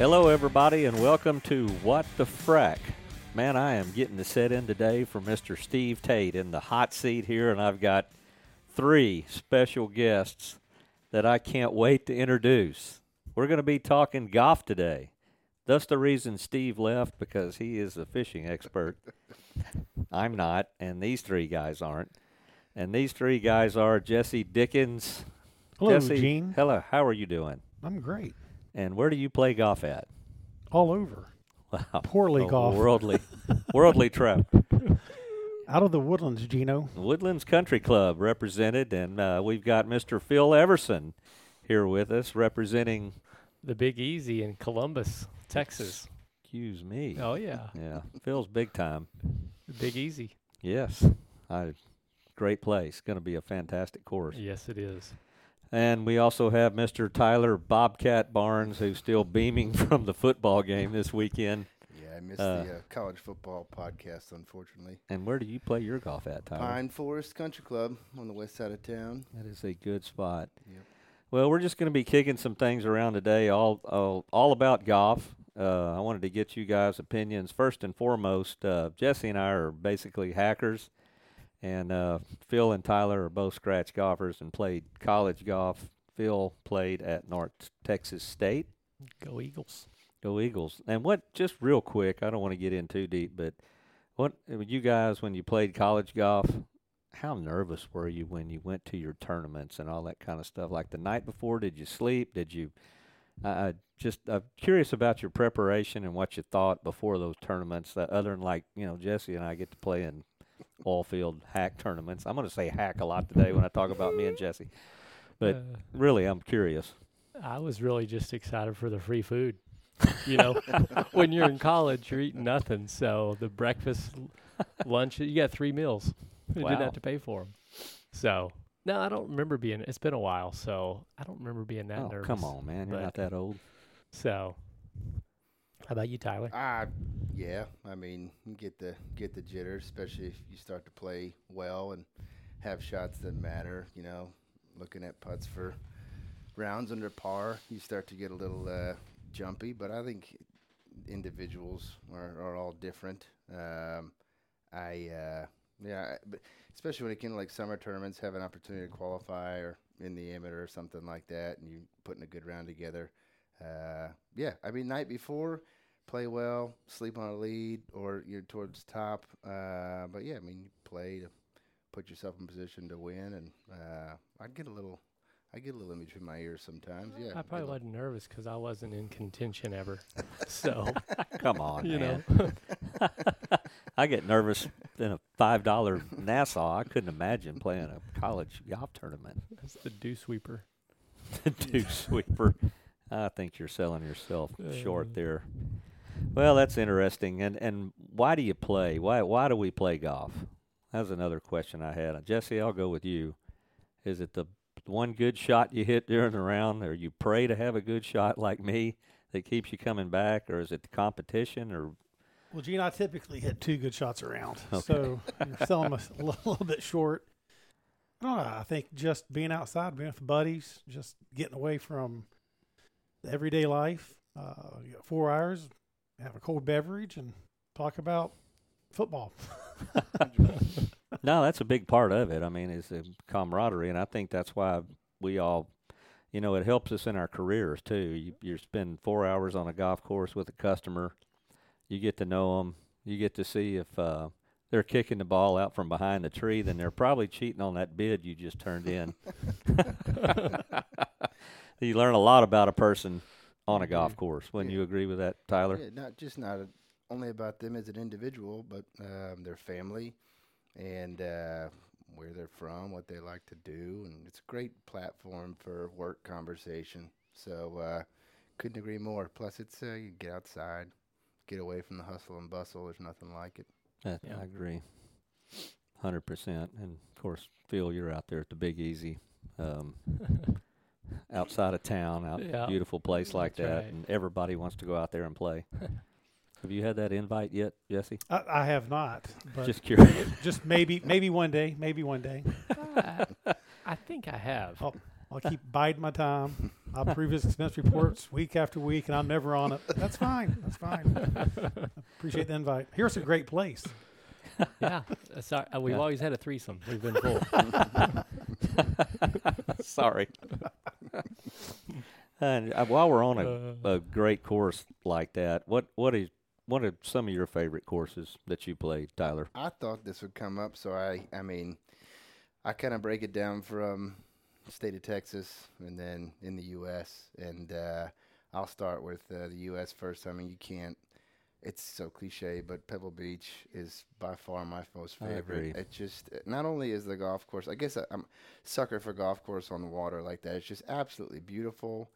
Hello, everybody, and welcome to What the Frack. Man, I am getting the set in today for Mr. Steve Tate in the hot seat here, and I've got three special guests that I can't wait to introduce. We're going to be talking golf today. Thus, the reason Steve left because he is a fishing expert. I'm not, and these three guys aren't. And these three guys are Jesse Dickens. Hello, Jesse, Gene. Hello, how are you doing? I'm great. And where do you play golf at? All over. Wow. Poorly A golf. Worldly, worldly trap. Out of the woodlands, Gino. Woodlands Country Club represented, and uh, we've got Mr. Phil Everson here with us representing. The Big Easy in Columbus, Texas. Excuse me. Oh yeah, Yeah, Phil's big time. the Big Easy. Yes, I, great place. Going to be a fantastic course. Yes, it is. And we also have Mr. Tyler Bobcat Barnes, who's still beaming from the football game this weekend. Yeah, I missed Uh, the uh, college football podcast, unfortunately. And where do you play your golf at, Tyler? Pine Forest Country Club on the west side of town. That is a good spot. Yep. Well, we're just going to be kicking some things around today, all all, all about golf. Uh, I wanted to get you guys' opinions first and foremost. Uh, Jesse and I are basically hackers, and uh, Phil and Tyler are both scratch golfers and played college golf. Phil played at North Texas State. Go Eagles. Go Eagles! And what? Just real quick, I don't want to get in too deep, but what you guys when you played college golf? How nervous were you when you went to your tournaments and all that kind of stuff? Like the night before, did you sleep? Did you? I I just I'm curious about your preparation and what you thought before those tournaments. Uh, other than like you know Jesse and I get to play in oil field hack tournaments. I'm going to say hack a lot today when I talk about me and Jesse. But Uh, really, I'm curious. I was really just excited for the free food. You know, when you're in college, you're eating nothing. So the breakfast, lunch, you got three meals. You Wow. didn't have to pay for them. So no, I don't remember being. It's been a while, so I don't remember being that oh, nervous. come on, man! You're not that old. So, how about you, Tyler? Ah, yeah. I mean, get the get the jitters, especially if you start to play well and have shots that matter. You know, looking at putts for rounds under par, you start to get a little uh, jumpy. But I think individuals are, are all different. Um, I uh, yeah, but especially when it came to like summer tournaments, have an opportunity to qualify or in the amateur or something like that, and you putting a good round together. Uh, yeah, I mean, night before, play well, sleep on a lead, or you're towards top. Uh, but yeah, I mean, you play to put yourself in position to win, and uh, I'd get a little, I get a little in between my ears sometimes. Yeah, I get probably a- wasn't nervous because I wasn't in contention ever. so Come on, you man. know. I get nervous in a five dollar Nassau. I couldn't imagine playing a college golf tournament. That's the dew sweeper. the dew sweeper. I think you're selling yourself short Uh. there. Well, that's interesting. And and why do you play? Why why do we play golf? That's another question I had. Jesse, I'll go with you. Is it the one good shot you hit during the round, or you pray to have a good shot like me that keeps you coming back, or is it the competition, or Well, Gene, I typically hit two good shots around. Okay. So you're selling a little, little bit short. I don't know. I think just being outside, being with buddies, just getting away from everyday life. Uh, four hours, have a cold beverage, and talk about football. No, that's a big part of it. I mean, it's the camaraderie, and I think that's why we all, you know, it helps us in our careers too. You, you spend four hours on a golf course with a customer, you get to know them, you get to see if uh, they're kicking the ball out from behind the tree, then they're probably cheating on that bid you just turned in. you learn a lot about a person on a golf course. Wouldn't Yeah. you agree with that, Tyler? Yeah, not just not a, only about them as an individual, but um, their family and uh, where they're from, what they like to do, and it's a great platform for work conversation. So uh, couldn't agree more. Plus, it's uh, you get outside, get away from the hustle and bustle. There's nothing like it. That, Yeah. I agree, hundred percent. And of course, Phil, you're out there at the Big Easy, um, outside of town, out Yeah, beautiful place like that's that, right. and everybody wants to go out there and play. Have you had that invite yet, Jesse? I, I have not, but Just just, maybe maybe one day, maybe one day. I, I think I have. Oh. I'll keep biding my time. I approve his expense reports week after week, and I'm never on it. That's fine. That's fine. Appreciate the invite. Here's a great place. yeah, uh, sorry, uh, we've Yeah. always had a threesome. We've been full. Sorry. and uh, while we're on a, Uh, a great course like that, what what is what are some of your favorite courses that you played, Tyler? I thought this would come up, so I I mean, I kind of break it down from state of Texas and then in the U.S. and uh, I'll start with uh, the U.S. first. I mean, you can't. It's so cliche, but Pebble Beach is by far my most favorite. It just not only is the golf course. I guess I, I'm sucker for golf course on the water like that. It's just absolutely beautiful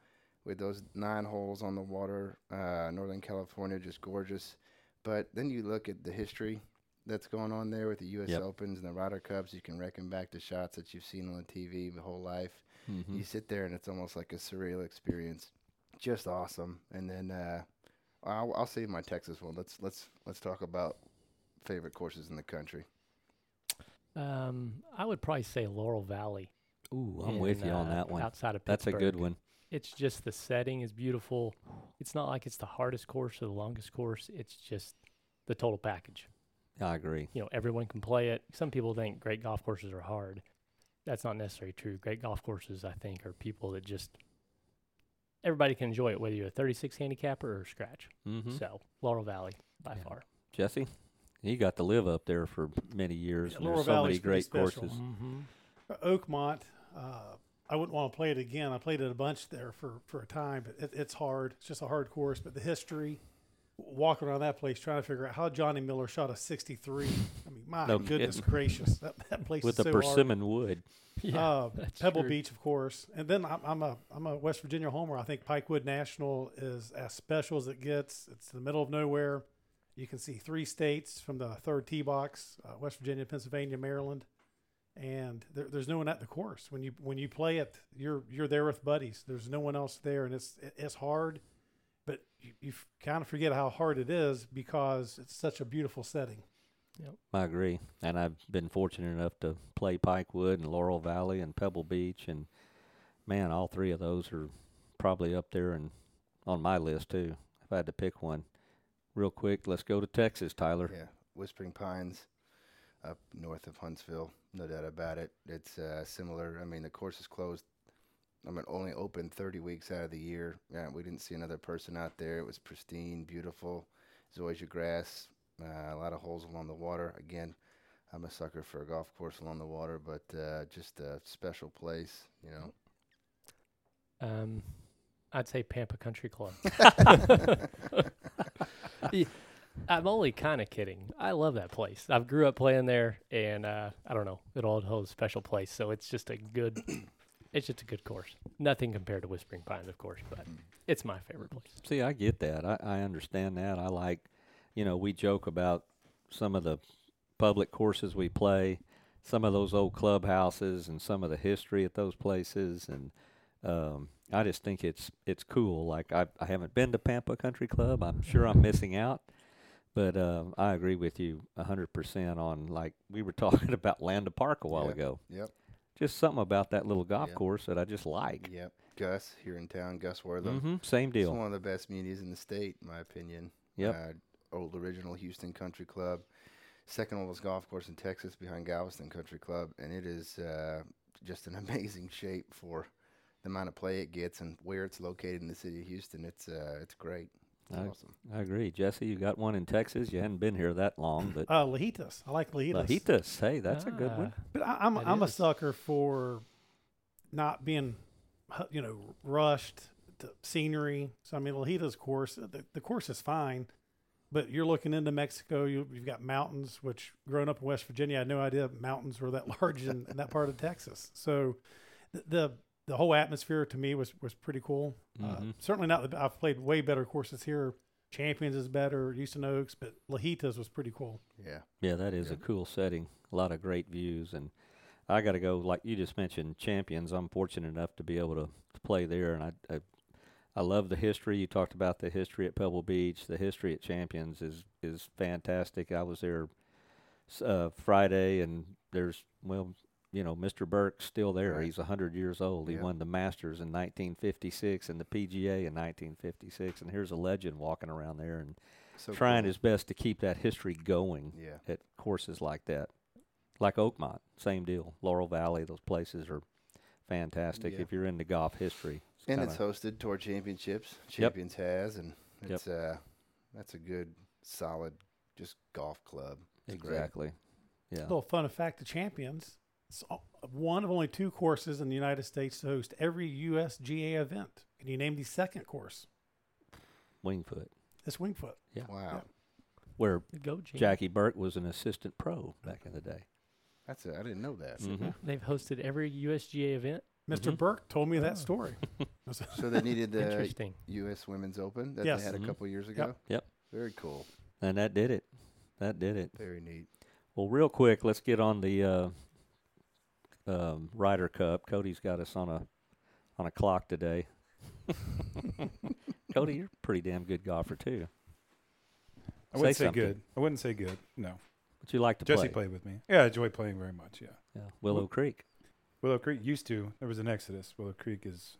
with those nine holes on the water. Uh, Northern California, just gorgeous. But then you look at the history that's going on there with the U.S. Yep. Opens and the Ryder Cups. You can reckon back to shots that you've seen on the TV the whole life. Mm-hmm. You sit there and it's almost like a surreal experience. Just awesome. And then uh, I'll, I'll save my Texas one. Let's let's let's talk about favorite courses in the country. um, I would probably say Laurel Valley. Ooh, I'm with in, you on uh, that one. Outside of Pittsburgh. That's a good one. It's just the setting is beautiful. It's not like it's the hardest course or the longest course. It's just the total package. I agree. You know, everyone can play it. Some people think great golf courses are hard. That's not necessarily true. Great golf courses, I think, are people that just everybody can enjoy it, whether you're a 36 handicapper or scratch. Mm-hmm. So Laurel Valley by Yeah. far. Jesse, you got to live up there for many years. Yeah, Laurel there's so many Valley's great courses. Mm-hmm. Oakmont, uh, I wouldn't want to play it again. I played it a bunch there for, for a time, but it, it's hard. It's just a hard course. But the history, walking around that place, trying to figure out how Johnny Miller shot a 63. I mean, my No goodness kidding. gracious, that, that place With is the so hard. persimmon wood. Yeah, uh, Pebble true. Beach, of course, and then I'm, I'm a I'm a West Virginia homer. I think Pikewood National is as special as it gets. It's in the middle of nowhere. You can see three states from the third tee box: uh, West Virginia, Pennsylvania, Maryland, and there, there's no one at the course when you when you play it. You're you're there with buddies. There's no one else there, and it's it's hard, but you, you kind of forget how hard it is because it's such a beautiful setting. I agree. And I've been fortunate enough to play Pikewood and Laurel Valley and Pebble Beach and man, all three of those are probably up there and on my list too. If I had to pick one. Real quick, let's go to Texas, Tyler. Yeah, Whispering Pines, up north of Huntsville, no doubt about it. It's uh, similar. I mean, the course is closed. I mean, only open 30 weeks out of the year. Yeah, we didn't see another person out there. It was pristine, beautiful. Zoysia grass, uh, a lot of holes along the water. Again, I'm a sucker for a golf course along the water, but uh, just a special place, you know. Um, I'd say Pampa Country Club. Yeah, I'm only kind of kidding. I love that place. I grew up playing there, and uh, I don't know, it all holds a special place. So it's just a good, it's just a good course. Nothing compared to Whispering Pines, of course, but it's my favorite place. See, I get that. I, I understand that. I like, you know, we joke about some of the public courses we play, some of those old clubhouses, and some of the history at those places, and um, I just think it's it's cool. Like I I haven't been to Pampa Country Club. I'm sure I'm missing out, but um, I agree with you a hundred percent on like we were talking about Landa Park a while Yeah. ago. Yep, Just something about that little golf Yeah. course that I just like. yep. Gus here in town, Gus Wortham. hmm Same deal. It's one of the best munis in the state, in my opinion. Yep. Uh, old original Houston Country Club. Second oldest golf course in Texas behind Galveston Country Club. And it is uh, just an amazing shape for the amount of play it gets and where it's located in the city of Houston. It's uh, it's great. It's I- awesome. I agree. Jesse, you got one in Texas. You hadn't been here that long, but Uh, Lajitas, I like Lajitas. Lajitas. Hey, that's a good one. Ah, But I, I'm That I'm a sucker for not being, you know, rushed to scenery. So I mean, Lajita's course, the, the course is fine, but you're looking into Mexico. You, you've got mountains, which growing up in West Virginia, I had no idea mountains were that large in, in that part of Texas. So the, the the whole atmosphere to me was was pretty cool. Uh, Mhm. certainly not. The, I've played way better courses here. Champions is better, Houston Oaks, but Lajitas was pretty cool. Yeah. Yeah, that is a cool setting. A lot of great views, and I got to go. Like you just mentioned, champions. I'm fortunate enough to be able to, to play there, and I, I I love the history. You talked about the history at Pebble Beach. The history at Champions is is fantastic. I was there uh, Friday, and there's well you know, Mr. Burke's still there. Right. He's a hundred years old. He Yeah. won the Masters in 1956 and the PGA in 1956, and here's a legend walking around there and So trying cool. his best to keep that history going Yeah. at courses like that. Like Oakmont, same deal. Laurel Valley, those places are fantastic Yeah. if you're into golf history. And it's hosted tour championships. Yep. Champions has, and Yep. it's uh, that's a good, solid, just golf club. It's great. exactly. Yeah. little fun fact: the champions, it's one of only two courses in the United States to host every USGA event. Can you name the second course? Winged Foot, It's Winged Foot. Yeah. Wow, where Go, Gene. Jackie Burke was an assistant pro back in the day. that's it. I didn't know that. Mhm. They've hosted every USGA event. mister Mhm. Burke told me that Oh. story. So they needed the Interesting. U.S. Women's Open that Yes. they had Mhm. a couple years ago. Yep. Very cool. And that did it. That did it. Very neat. Well, real quick, let's get on the uh, um, Ryder Cup. Cody's got us on a on a clock today. Cody, you're a pretty damn good golfer too. I wouldn't Say say, good. I wouldn't say good. No. But you like to play. Jesse play. played with me. Yeah, I enjoy playing very much. Yeah. Yeah. Willow Creek. Willow Creek used to. There was an exodus. Willow Creek is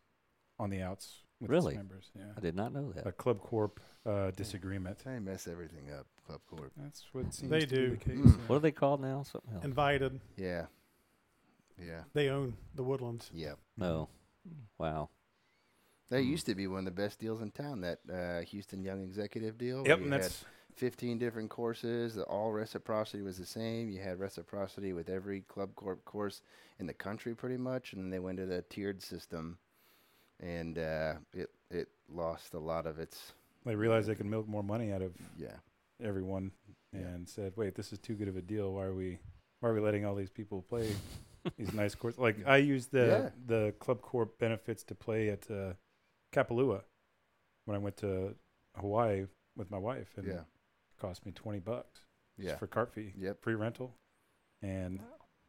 on the outs with Really? its members. Yeah. I did not know that. A ClubCorp uh, disagreement. That's how you mess everything up, ClubCorp. That's what seems They to do. be the case. Mm. yeah. What are they called now? Something else. Invited. Yeah. Yeah. They own the Woodlands. Yep. No. Wow. That Mm. used to be one of the best deals in town. That uh, Houston Young Executive deal. Yep, and that's 15 different courses. The all reciprocity was the same. You had reciprocity with every ClubCorp course in the country, pretty much. And then they went to the tiered system, and uh, it it lost a lot of its they realized they could milk more money out of yeah. everyone Yeah. and said, "Wait, this is too good of a deal. Why are we why are we letting all these people play these nice courses?" Like I used the Yeah. the ClubCorp benefits to play at uh, Kapalua when I went to Hawaii with my wife, and Yeah. it cost me twenty bucks Yeah. for cart fee, Yep. pre rental, and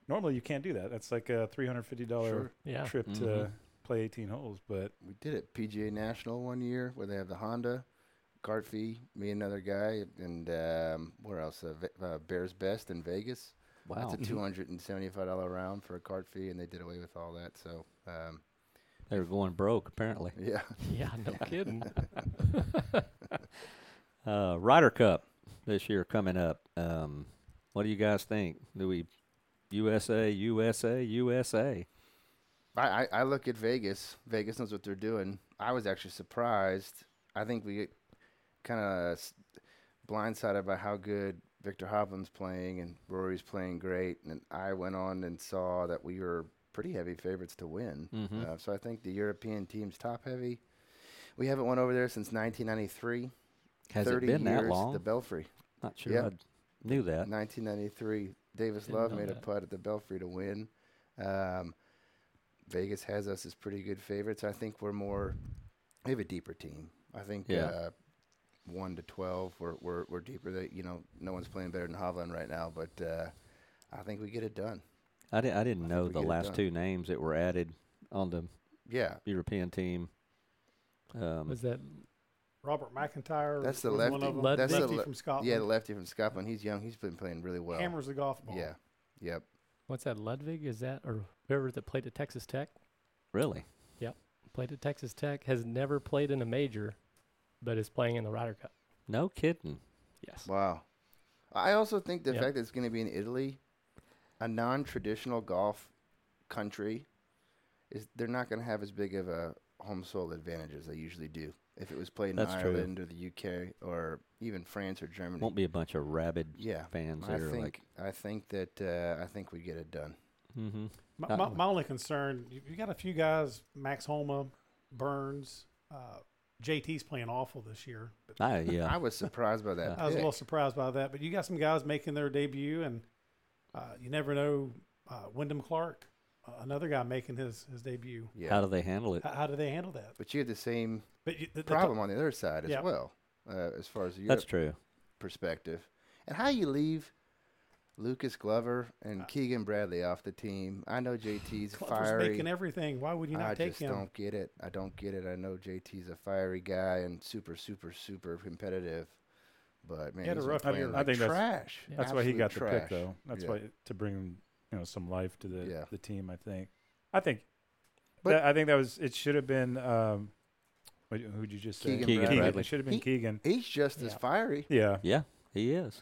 normally you can't do that. That's like a three hundred fifty dollar Sure. Yeah. trip to Mhm. play eighteen holes, but We did it PGA National one year where they have the Honda cart fee. Me and another guy, and um, where else? Uh, Ve- uh, Bears Best in Vegas. Wow. That's a two hundred and seventy-five dollar round for a cart fee, and they did away with all that. So, um, They were going broke apparently. yeah, Yeah, no kidding. Uh, Ryder Cup this year coming up. Um, what do you guys think? Do we USA, USA, USA? I, I, I look at Vegas. Vegas knows what they're doing. I was actually surprised. I think we get kind of blindsided by how good Viktor Hovland's playing and Rory's playing great. And I went on and saw that we were pretty heavy favorites to win. Mhm. Uh, so I think the European team's top heavy. We haven't won over there since 1993. Has it 30 been that long? The Belfry. Not sure Yeah. I knew that. 1993. Davis Love made a putt at the Belfry to win. Um, Vegas has us as pretty good favorites. I think we're more. We have a deeper team. I think Yeah. uh, one to twelve, we're we're we're deeper. That you know, no one's playing better than Hovland right now, but uh, I think we get it done. I, di- I didn't I know the last two names that were added on the Yeah, European team. Um, Was that Robert McIntyre. That's the lefty- One of them. Led- that's the lefty le- from Scotland. yeah, the lefty from Scotland. He's young. He's been playing really well. hammers the golf ball. Yeah, yep. what's that? Ludvig is that or whoever that played at Texas Tech? really? Yep. Played at Texas Tech has never played in a major, but is playing in the Ryder Cup. No kidding. Yes. Wow. I also think the Yep. fact that it's going to be in Italy, a non-traditional golf country, is they're not going to have as big of a home soil advantage as they usually do. If it was played in That's true. Ireland or the UK or even France or Germany, Won't be a bunch of rabid yeah. fans I there. think like, I think that uh, I think we get it done. mm-hmm. My, my, my only concern, you, you got a few guys, Max Homa, Burns, uh, JT's playing awful this year. But I, yeah. I was surprised by that. I was a little surprised by that. But you got some guys making their debut, and uh, you never know. Uh, Wyndham Clark, uh, another guy making his, his debut. yeah. How do they handle it? How, how do they handle that? but you have the same But you, the, the problem on the other side as Yeah. well, uh, as far as your That's true. perspective. And how you leave Lucas Glover and Uh, Keegan Bradley off the team. I know JT's Glover's fiery. making everything. Why would you not I take just don't get it. I don't get it. I know JT's a fiery guy and super, super, super competitive. But man, He had a rough playing year. like I think that's- trash. Yeah. That's why he Absolute got the pick, though. That's Yeah. why to bring you know some life to the Yeah. the team. I think. I think. But- that, I think that was. It should have been. Um, what, who'd you just say? Keegan Keegan Bradley. It should have been He- Keegan. He's just as fiery. Yeah, Yeah, he is.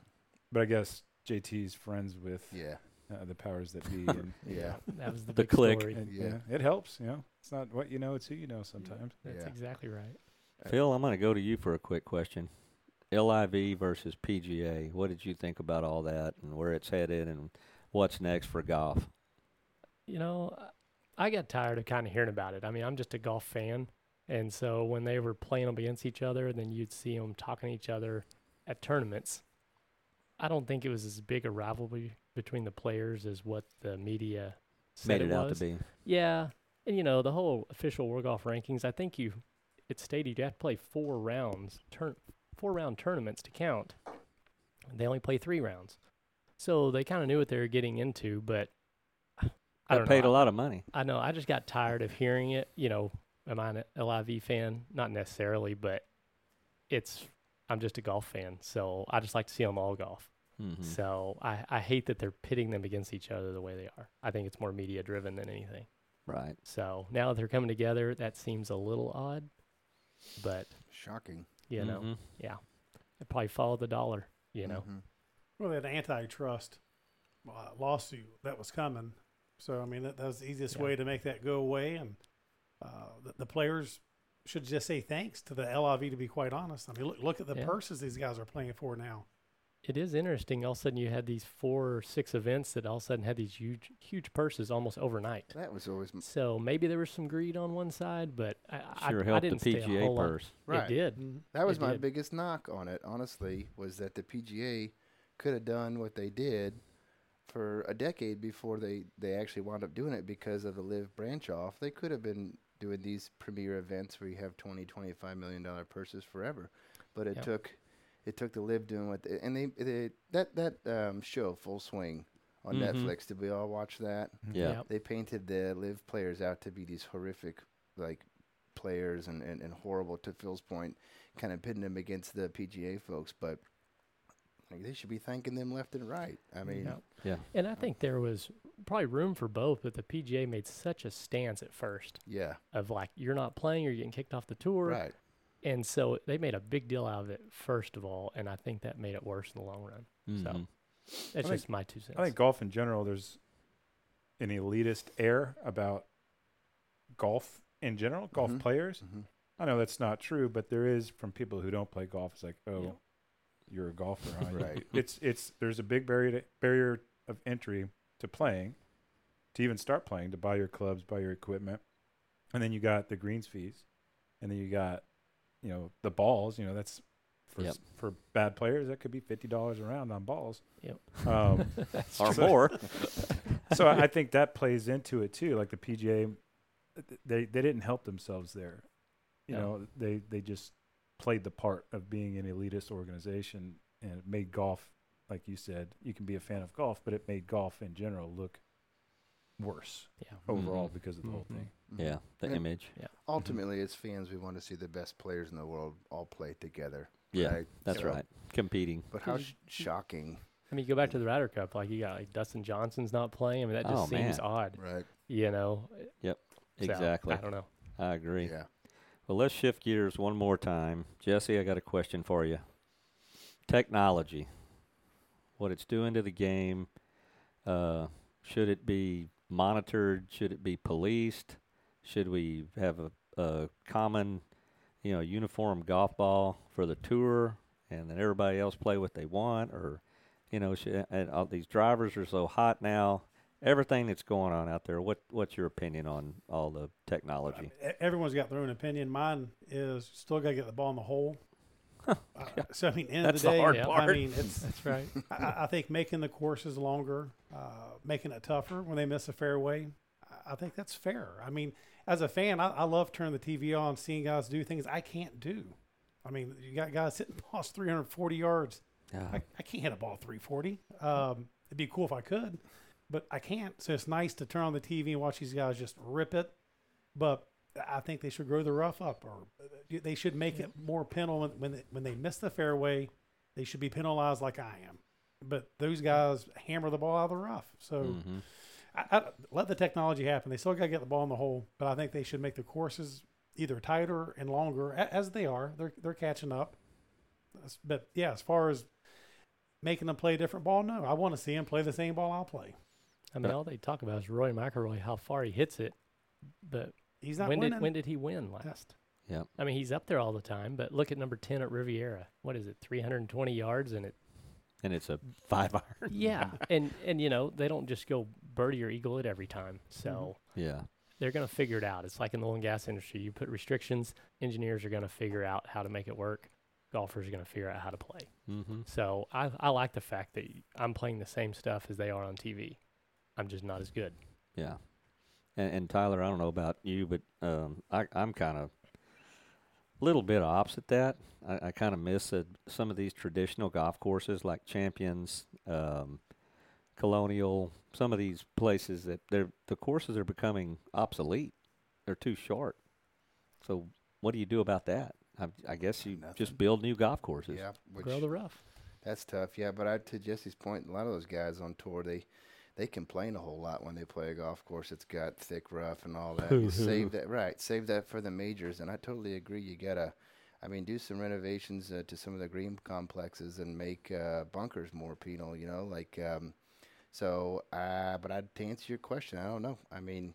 but I guess JT's friends with Yeah. uh, the powers that be, and, Yeah. That was the, The big clique. story. and, Yeah. yeah. it helps. You know, it's not what you know; it's who you know. Sometimes. That's Yeah. exactly right. Phil, I'm going to go to you for a quick question. LIV versus PGA. What did you think about all that and where it's headed and what's next for golf? You know, I got tired of kind of hearing about it. I mean, I'm just a golf fan, and so when they were playing up against each other, then you'd see them talking to each other at tournaments. I don't think it was as big a rivalry between the players as what the media said Made it, out was. to be. Yeah, and you know the whole official World Golf rankings. I think you, it stated you have to play four rounds, turn four round tournaments to count. They only play three rounds, so they kind of knew what they were getting into. But I paid know. a lot of money. I know. I just got tired of hearing it. You know, am I an LIV fan? Not necessarily, but it's. I'm just a golf fan, so I just like to see them all golf. Hmm So I, I hate that they're pitting them against each other the way they are. I think it's more media driven than anything. Right. So now that they're coming together, that seems a little odd, but Shocking. you know, Mhm. yeah, they probably follow the dollar. You know, Mhm. Well, they had an antitrust uh, lawsuit that was coming. So, I mean, that, that was the easiest Yeah. way to make that go away. And uh, the, the players should just say thanks to the LIV, to be quite honest. I mean, look, look at the Yeah. purses these guys are playing for now. It is interesting. All of a sudden, you had these four or six events that all of a sudden had these huge, huge purses almost overnight. That was always m- So maybe there was some greed on one side, but I, I, Sure I helped didn't the stay a PGA whole lot- purse. right. It did. Mhm. That was It my did. biggest knock on it, honestly, was that the PGA could have done what they did for a decade before they, they actually wound up doing it because of the LIV branch off. They could have been doing these premier events where you have 20, 25 million dollar purses forever. But it Yep. took it took the LIV doing what they, and they, they that that um, show Full Swing on Mhm. Netflix. Did we all watch that? Yeah. Yep. They painted the LIV players out to be these horrific like players and, and, and horrible to Phil's point, kind of pitting them against the PGA folks, but like, they should be thanking them left and right. I mean, Yep. Yeah. And I think there was probably room for both, but the PGA made such a stance at first yeah, of like, you're not playing, you're getting kicked off the tour. right. And so they made a big deal out of it, first of all, and I think that made it worse in the long run. So Mhm. that's I just my two cents. I think golf in general, there's an elitist air about golf in general, golf Mhm. players. hmm I know that's not true, but there is from people who don't play golf. It's like, oh, Yep. you're a golfer, huh? You- Right. It's it's there's a big barrier to, barrier of entry to playing, to even start playing, to buy your clubs, buy your equipment, and then you got the greens fees, and then you got, you know, the balls. You know, that's for Yep. s- for bad players that could be fifty dollars a round on balls. Yep. Um, Or So- more. so I I think that plays into it too. Like the PGA, they they didn't help themselves there. You No. know, they they just played the part of being an elitist organization, and it made golf, like you said, you can be a fan of golf, but it made golf in general look worse yeah. overall Mhm. because of the whole Mhm. thing. Yeah. The And image. Yeah. Ultimately, as fans, we want to see the best players in the world all play together. Yeah. right? That's So- right. Competing. But how sh- shocking, I mean, you go back to the Ryder Cup, like you got like Dustin Johnson's not playing. I mean, that just Oh, seems man. odd, right? you know? So, Exactly. I don't know. I agree. Yeah. Well, let's shift gears one more time. Jesse, I got a question for you. Technology, what it's doing to the game, uh, should it be monitored? Should it be policed? Should we have a, a common, you know, uniform golf ball for the tour and then everybody else play what they want? Or, you know, should, and all these drivers are so hot now. Everything that's going on out there, what what's your opinion on all the technology? everyone's got their own opinion. Mine is still got to get the ball in the hole. Uh, so, I mean, end That's of the the day, hard Yeah. I mean, it's That's right. I, I think making the courses longer, uh, making it tougher when they miss a fairway, I- I think that's fair. I mean, as a fan, I, I love turning the TV on, seeing guys do things I can't do. I mean, you got guys hitting balls 340 yards. Yeah. I, I can't hit a ball 340. Um, it'd be cool if I could, but I can't. So it's nice to turn on the TV and watch these guys just rip it. But I think they should grow the rough up, or they should make it more penal when when they, when they miss the fairway. They should be penalized like I am. but those guys hammer the ball out of the rough. So Mhm. I, I, let the technology happen. They still got to get the ball in the hole, but I think they should make the courses either tighter and longer as they are. They're they're catching up. But yeah, as far as making them play a different ball, no, I want to see them play the same ball I'll play. I mean, all they talk about is Rory McIlroy, how far he hits it. But He's not when winning. did when did he win last? Yep. I mean, he's up there all the time. But look at number ten at Riviera. What is it? Three hundred and twenty yards, and it. And it's a five iron. Yeah, and and you know they don't just go birdie or eagle it every time. So Yeah. they're going to figure it out. It's like in the oil and gas industry. You put restrictions, engineers are going to figure out how to make it work. Golfers are going to figure out how to play. Mm-hmm. So I, I like the fact that I'm playing the same stuff as they are on TV. I'm just not as good. Yeah. And, and Tyler, I don't know about you, but um, I, I'm kind of a little bit opposite that. I, I kind of miss uh, some of these traditional golf courses like Champions, um, Colonial, some of these places that they're the courses are becoming obsolete. They're too short. So what do you do about that? I, I guess you Nothing. just build new golf courses. Yeah, which Grow the rough. that's tough. Yeah, but I, to Jesse's point, a lot of those guys on tour, they they complain a whole lot when they play a golf course. It's got thick rough and all that. You save that, right? Save that for the majors, and I totally agree. You gotta, I mean, do some renovations uh, to some of the green complexes and make uh, bunkers more penal. You know, like um, so. Uh, but I, to answer your question, I don't know. I mean.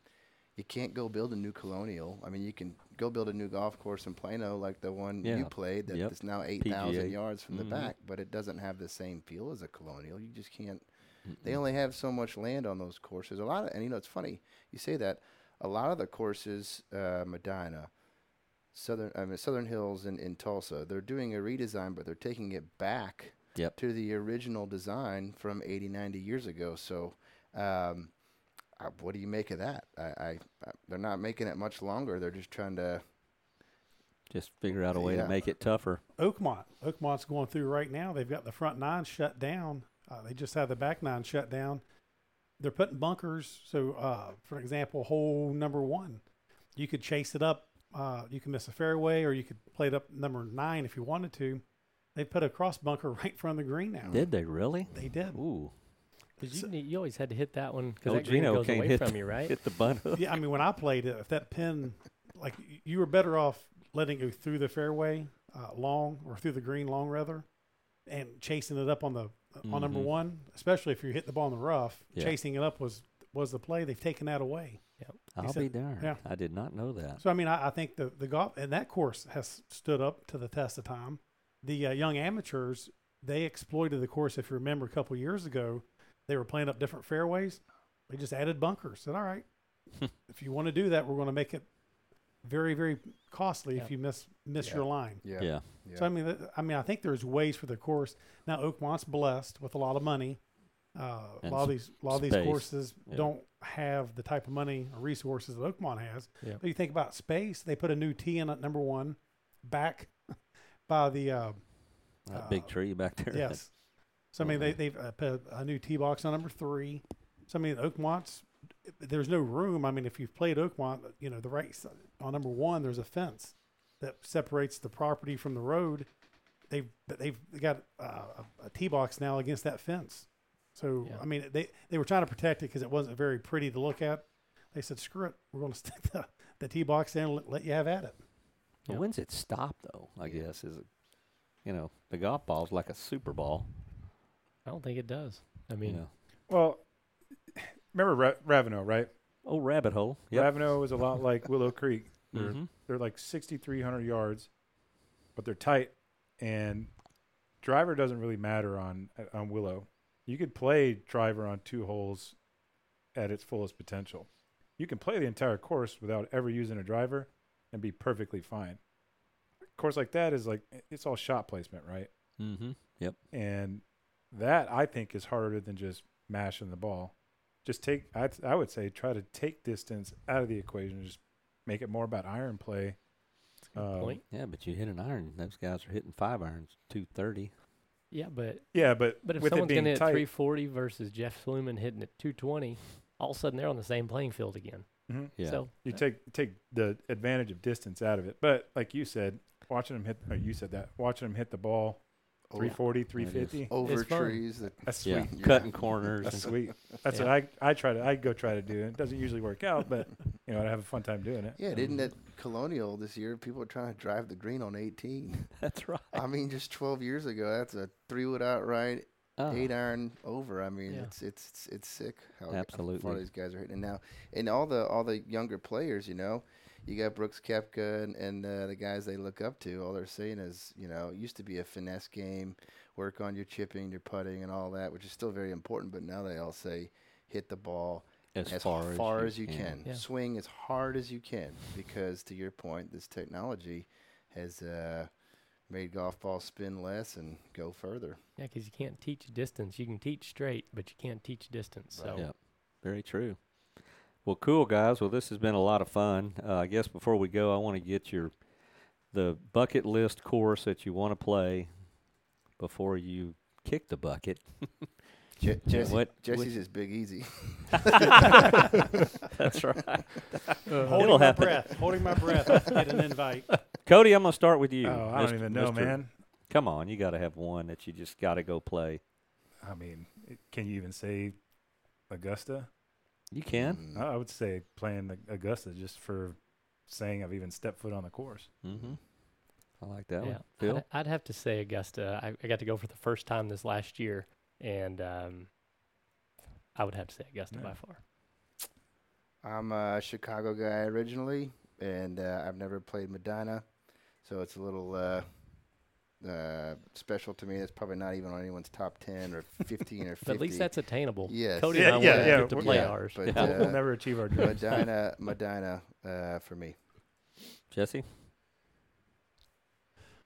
You can't go build a new colonial. I mean, you can go build a new golf course in Plano, like the one Yeah. you played, that is Yep. now eight thousand yards from the Mhm. back, but it doesn't have the same feel as a colonial. You just can't. They Mm-mm. only have so much land on those courses. A lot of, and you know, it's funny you say that. A lot of the courses, uh, Medinah, Southern, I mean, Southern Hills, in, in Tulsa, they're doing a redesign, but they're taking it back Yep. to the original design from 80, 90 years ago. So, um, uh, what do you make of that? I, I, I, they're not making it much longer. They're just trying to. Just figure out a way Yeah. to make it tougher. Oakmont. Oakmont's going through right now. They've got the front nine shut down. Uh, they just had the back nine shut down. They're putting bunkers. So, uh, for example, hole number one, you could chase it up. Uh, you can miss a fairway, or you could play it up number nine if you wanted to. They put a cross bunker right in front of the green now. Did they really? They did. Ooh. Because you, you always had to hit that one because Oh, that green Gino goes can't away hit from you, right? Hit the bun yeah, I mean, when I played it, if that pin, like you were better off letting it go through the fairway uh, long or through the green long rather, and chasing it up on the on number one, especially if you hit the ball in the rough. Yeah. Chasing it up was was the play. They've taken that away. Yep. I'll said- be darned. yeah. I did not know that. So I mean, I, I think the the golf and that course has stood up to the test of time. The uh, young amateurs they exploited the course. If you remember, a couple years ago, they were playing up different fairways. They just added bunkers. Said, all right, if you want to do that, we're going to make it very very costly if you miss miss Yeah. your line. Yeah. Yeah. yeah. So I mean, th- I mean, I think there's ways for the course. Now Oakmont's blessed with a lot of money. Uh, a lot of these, a lot of these courses Yeah. don't have the type of money or resources that Oakmont has. Yeah. But you think about space; they put a new tee in at number one, back by the uh, That big Uh, tree back there. yes. So I mean, they they've uh, put a new tee box on number three. So I mean, Oakmont's there's no room. I mean, if you've played Oakmont, you know the right s- on number one, there's a fence that separates the property from the road. They've they've got uh, a, a tee box now against that fence. So Yeah. I mean, they they were trying to protect it because it wasn't very pretty to look at. They said, "Screw it, we're going to stick the, the tee box in and let, let you have at it." Well, Yeah. When's it stop though? I guess is it. You know, the golf ball's like a super ball. I don't think it does. I mean, yeah. Well, remember Ra- Ravenel, right? Oh, rabbit hole. Yep. Ravenel is a lot like Willow Creek. They're, Mhm. they're like 6,300 yards, but they're tight, and driver doesn't really matter on on Willow. You could play driver on two holes at its fullest potential. You can play the entire course without ever using a driver and be perfectly fine. A course like that is like it's all shot placement, right? Mm-hmm. Yep. and that I think is harder than just mashing the ball. Just take, I I would say, try to take distance out of the equation. Just make it more about iron play. good Um, point. Yeah, but you hit an iron. Those guys are hitting five irons, two thirty. Yeah, but Yeah, but but if with someone's being gonna hit tight, 340 versus Jeff Sluman hitting at 220, all of a sudden they're on the same playing field again. Mhm. Yeah. So you uh, take take the advantage of distance out of it. But like you said, watching him hit, or you said that watching him hit the ball 340, 350. over fun. trees. That, That's Yeah, sweet. cutting corners. That's sweet. That's Yeah. what I I try to I go try to do. It doesn't usually work out, but you know I have a fun time doing it. yeah, didn't mm-hmm. at Colonial this year, people were trying to drive the green on 18. That's right. I mean, just 12 years ago, that's a three wood outright, uh-huh. eight iron over. I mean, Yeah. it's it's it's it's sick how g- how Absolutely. far these guys are hitting. And now, and all the all the younger players, you know, you got Brooks Koepka and, and uh, the guys they look up to. All they're saying is, you know, it used to be a finesse game, work on your chipping, your putting, and all that, which is still very important. But now they all say, hit the ball as, as far, far, as, as you can, Yeah. swing as hard as you can, because to your point, this technology has uh, made golf balls spin less and go further. Yeah, because you can't teach distance. You can teach straight, but you can't teach distance. So Right. Yep. Very true. Well, cool guys. Well, this has been a lot of fun. Uh, I guess before we go, I want to get your the bucket list course that you want to play before you kick the bucket. Je- Jesse, what- Jesse's is Big Easy. That's right. holding It'll my happen. breath. Holding my breath. I get an invite. Cody, I'm gonna start with you. Oh, I don't even know, Mr. man. Come on, you got to have one that you just got to go play. I mean, it, can you even say Augusta? You can. Mm, I I would say playing the Augusta just for saying I've even stepped foot on the course. Mm-hmm. I like that yeah, one. Phil, I'd, I'd have to say Augusta. I, I got to go for the first time this last year, and um, I would have to say Augusta Yeah. by far. I'm a Chicago guy originally, and uh, I've never played Medinah, so it's a little uh, uh, special to me. that's probably not even on anyone's top 10 or 15 or 50. But at least that's attainable. Yes. Cody Yeah, and I yeah, want yeah, to play yeah, ours. but, Yeah. We'll uh, never achieve our dreams. Medinah, Medinah uh, for me. Jesse.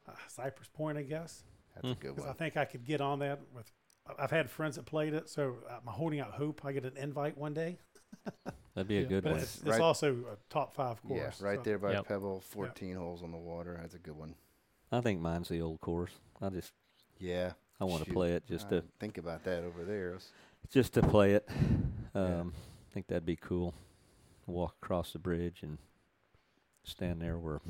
Uh, Cypress Point, I guess. That's Hmm. a good Because I think I could get on that with. I- I've had friends that played it, so I'm holding out hope I get an invite one day. That'd be a Yeah. good one. it's, it's Right- also a top five course. Yeah, course. right so- there by Yep. Pebble, 14 holes on the water. That's a good one. I think mine's the old course. I just Yeah. I want to play it just I to think about that over there. just to play it. Yeah. Um, I think that'd be cool. Walk across the bridge and stand there where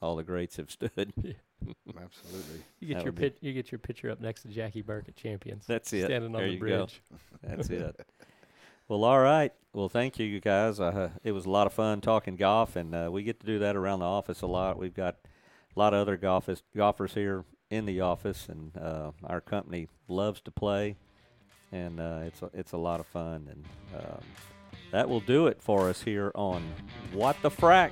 all the greats have stood. Absolutely. You get That your would pit, you get your picture up next to Jackie Burke at Champions. That's it. Standing on there the you go. bridge. That's it. Well, all right. Well, thank you, you guys. Uh, it was a lot of fun talking golf, and uh, we get to do that around the office a lot. We've got a lot of other golfers, golfers here in the office, and uh, our company loves to play, and uh, it's a, it's a lot of fun. And um, that will do it for us here on What the Frack.